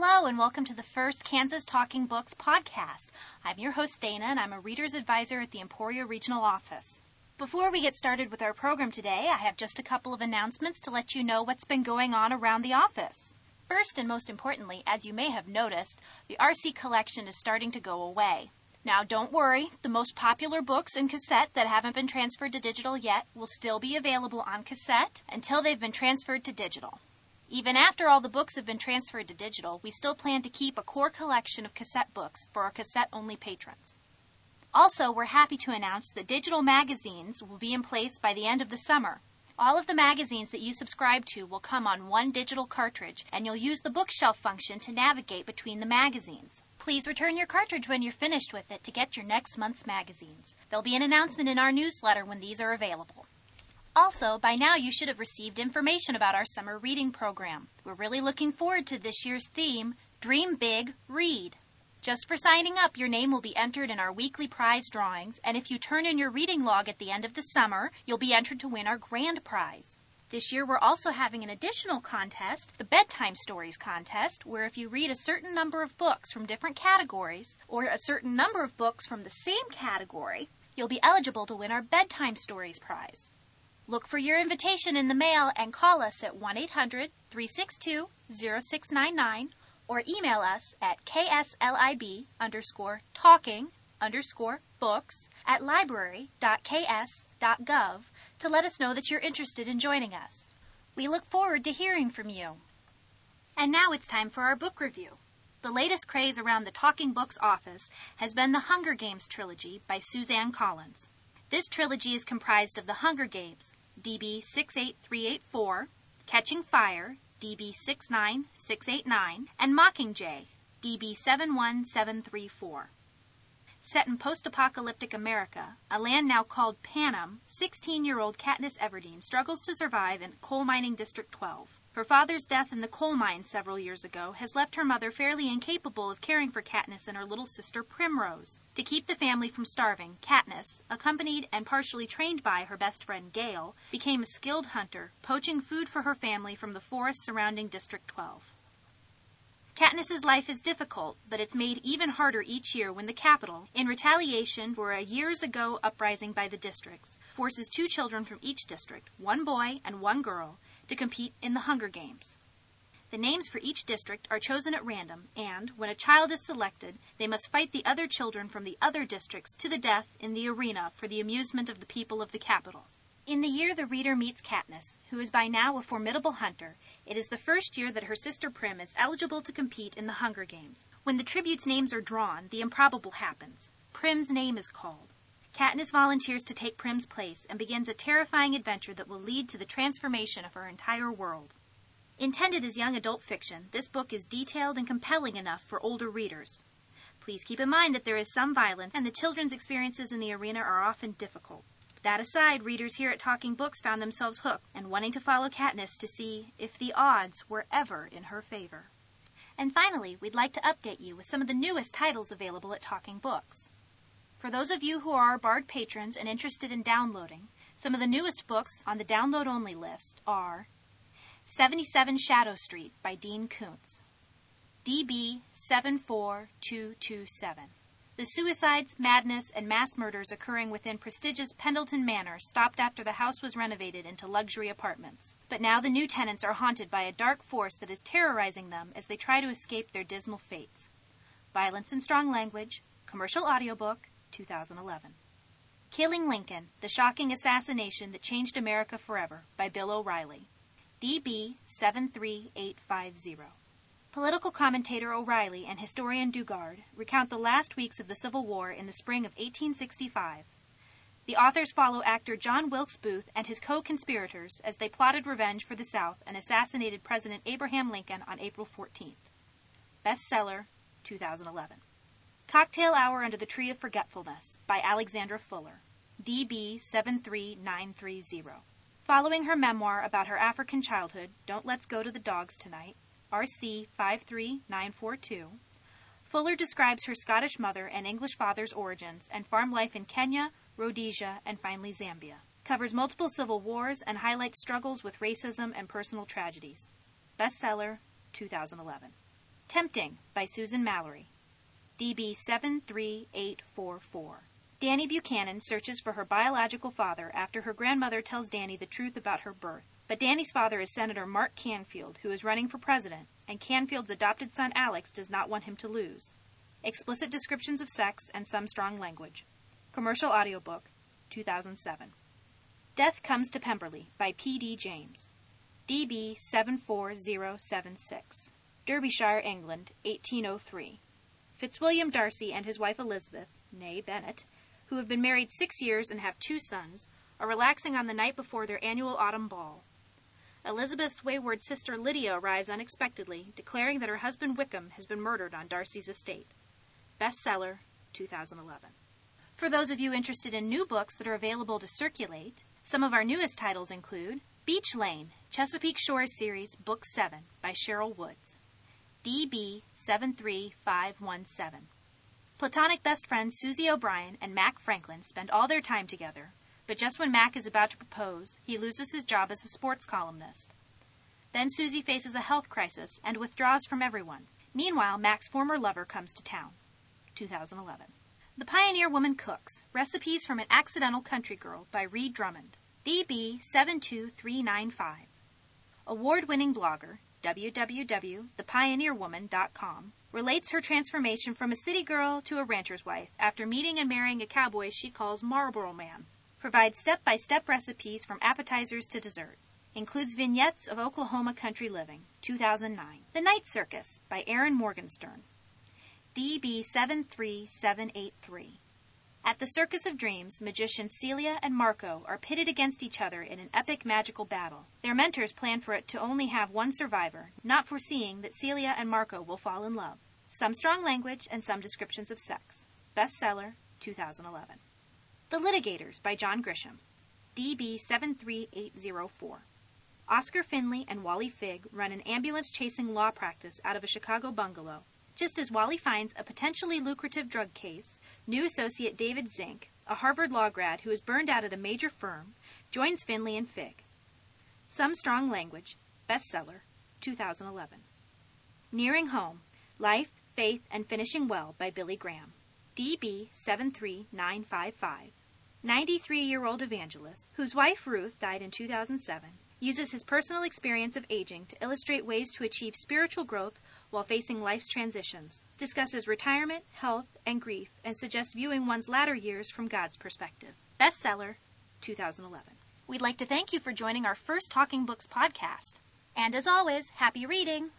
Hello, and welcome to the first Kansas Talking Books podcast. I'm your host, Dana, and I'm a reader's advisor at the Emporia Regional Office. Before we get started with our program today, I have just a couple of announcements to let you know what's been going on around the office. First, and most importantly, as you may have noticed, the RC collection is starting to go away. Now, don't worry, the most popular books in cassette that haven't been transferred to digital yet will still be available on cassette until they've been transferred to digital. Even after all the books have been transferred to digital, we still plan to keep a core collection of cassette books for our cassette only patrons. Also, we're happy to announce that digital magazines will be in place by the end of the summer. All of the magazines that you subscribe to will come on one digital cartridge, and you'll use the bookshelf function to navigate between the magazines. Please return your cartridge when you're finished with it to get your next month's magazines. There'll be an announcement in our newsletter when these are available. Also, by now you should have received information about our summer reading program. We're really looking forward to this year's theme Dream Big, Read. Just for signing up, your name will be entered in our weekly prize drawings, and if you turn in your reading log at the end of the summer, you'll be entered to win our grand prize. This year, we're also having an additional contest, the Bedtime Stories Contest, where if you read a certain number of books from different categories, or a certain number of books from the same category, you'll be eligible to win our Bedtime Stories prize. Look for your invitation in the mail and call us at 1 800 362 0699 or email us at kslib underscore talking underscore books at library.ks.gov to let us know that you're interested in joining us. We look forward to hearing from you. And now it's time for our book review. The latest craze around the Talking Books office has been the Hunger Games trilogy by Suzanne Collins. This trilogy is comprised of The Hunger Games, DB 68384, Catching Fire, DB 69689, and Mockingjay, DB 71734. Set in post apocalyptic America, a land now called Panem, 16 year old Katniss Everdeen struggles to survive in coal mining District 12. Her father's death in the coal mine several years ago has left her mother fairly incapable of caring for Katniss and her little sister Primrose. To keep the family from starving, Katniss, accompanied and partially trained by her best friend Gale, became a skilled hunter, poaching food for her family from the forests surrounding District 12. Katniss's life is difficult, but it's made even harder each year when the Capitol, in retaliation for a years ago uprising by the districts, forces two children from each district, one boy and one girl, to compete in the Hunger Games. The names for each district are chosen at random, and, when a child is selected, they must fight the other children from the other districts to the death in the arena for the amusement of the people of the Capitol. In the year the reader meets Katniss, who is by now a formidable hunter, it is the first year that her sister Prim is eligible to compete in the Hunger Games. When the tributes' names are drawn, the improbable happens. Prim's name is called. Katniss volunteers to take Prim's place and begins a terrifying adventure that will lead to the transformation of her entire world. Intended as young adult fiction, this book is detailed and compelling enough for older readers. Please keep in mind that there is some violence, and the children's experiences in the arena are often difficult. That aside, readers here at Talking Books found themselves hooked and wanting to follow Katniss to see if the odds were ever in her favor. And finally, we'd like to update you with some of the newest titles available at Talking Books. For those of you who are our Bard patrons and interested in downloading, some of the newest books on the download only list are 77 Shadow Street by Dean Koontz, DB 74227. The suicides, madness, and mass murders occurring within prestigious Pendleton Manor stopped after the house was renovated into luxury apartments. But now the new tenants are haunted by a dark force that is terrorizing them as they try to escape their dismal fates. Violence and Strong Language, commercial audiobook, 2011. Killing Lincoln The Shocking Assassination That Changed America Forever by Bill O'Reilly. DB 73850. Political commentator O'Reilly and historian Dugard recount the last weeks of the Civil War in the spring of 1865. The authors follow actor John Wilkes Booth and his co conspirators as they plotted revenge for the South and assassinated President Abraham Lincoln on April 14th. Bestseller, 2011. Cocktail Hour Under the Tree of Forgetfulness by Alexandra Fuller, DB 73930. Following her memoir about her African childhood, Don't Let's Go to the Dogs Tonight, RC 53942, Fuller describes her Scottish mother and English father's origins and farm life in Kenya, Rhodesia, and finally Zambia. Covers multiple civil wars and highlights struggles with racism and personal tragedies. Bestseller, 2011. Tempting by Susan Mallery. DB 73844. Dani Buchanan searches for her biological father after her grandmother tells Dani the truth about her birth. But Dani's father is Senator Mark Canfield, who is running for president, and Canfield's adopted son Alex does not want him to lose. Explicit descriptions of sex and some strong language. Commercial audiobook, 2007. Death Comes to Pemberley by P.D. James. DB 74076. Derbyshire, England, 1803. Fitzwilliam Darcy and his wife Elizabeth, née Bennet, who have been married six years and have two sons, are relaxing on the night before their annual autumn ball. Elizabeth's wayward sister Lydia arrives unexpectedly, declaring that her husband Wickham has been murdered on Darcy's estate. Bestseller, 2011. For those of you interested in new books that are available to circulate, some of our newest titles include Beach Lane, Chesapeake Shores Series, Book 7 by Sherryl Woods, DB 73517. Platonic best friends Susie O'Brien and Mac Franklin spend all their time together, but just when Mac is about to propose, he loses his job as a sports columnist. Then Susie faces a health crisis and withdraws from everyone. Meanwhile, Mac's former lover comes to town. 2011. The Pioneer Woman Cooks Recipes from an Accidental Country Girl by Ree Drummond. DB 72395. Award winning blogger, www.thepioneerwoman.com, relates her transformation from a city girl to a rancher's wife after meeting and marrying a cowboy she calls Marlboro Man. Provides step by step recipes from appetizers to dessert. Includes vignettes of Oklahoma country living. 2009. The Night Circus by Erin Morgenstern. DB 73783. At the Circus of Dreams, magicians Celia and Marco are pitted against each other in an epic magical battle. Their mentors plan for it to only have one survivor, not foreseeing that Celia and Marco will fall in love. Some strong language and some descriptions of sex. Bestseller, 2011. The Litigators by John Grisham. DB 73804. Oscar Finley and Wally Figg run an ambulance chasing law practice out of a Chicago bungalow. Just as Wally finds a potentially lucrative drug case, new associate David Zinc, a Harvard law grad who was burned out at a major firm, joins Finley and Figg. Some Strong Language, bestseller, 2011. Nearing Home Life, Faith, and Finishing Well by Billy Graham. DB 73955. 93 year old evangelist, whose wife Ruth died in 2007, uses his personal experience of aging to illustrate ways to achieve spiritual growth while facing life's transitions, discusses retirement, health, and grief, and suggests viewing one's latter years from God's perspective. Bestseller, 2011. We'd like to thank you for joining our first Talking Books podcast. And as always, happy reading!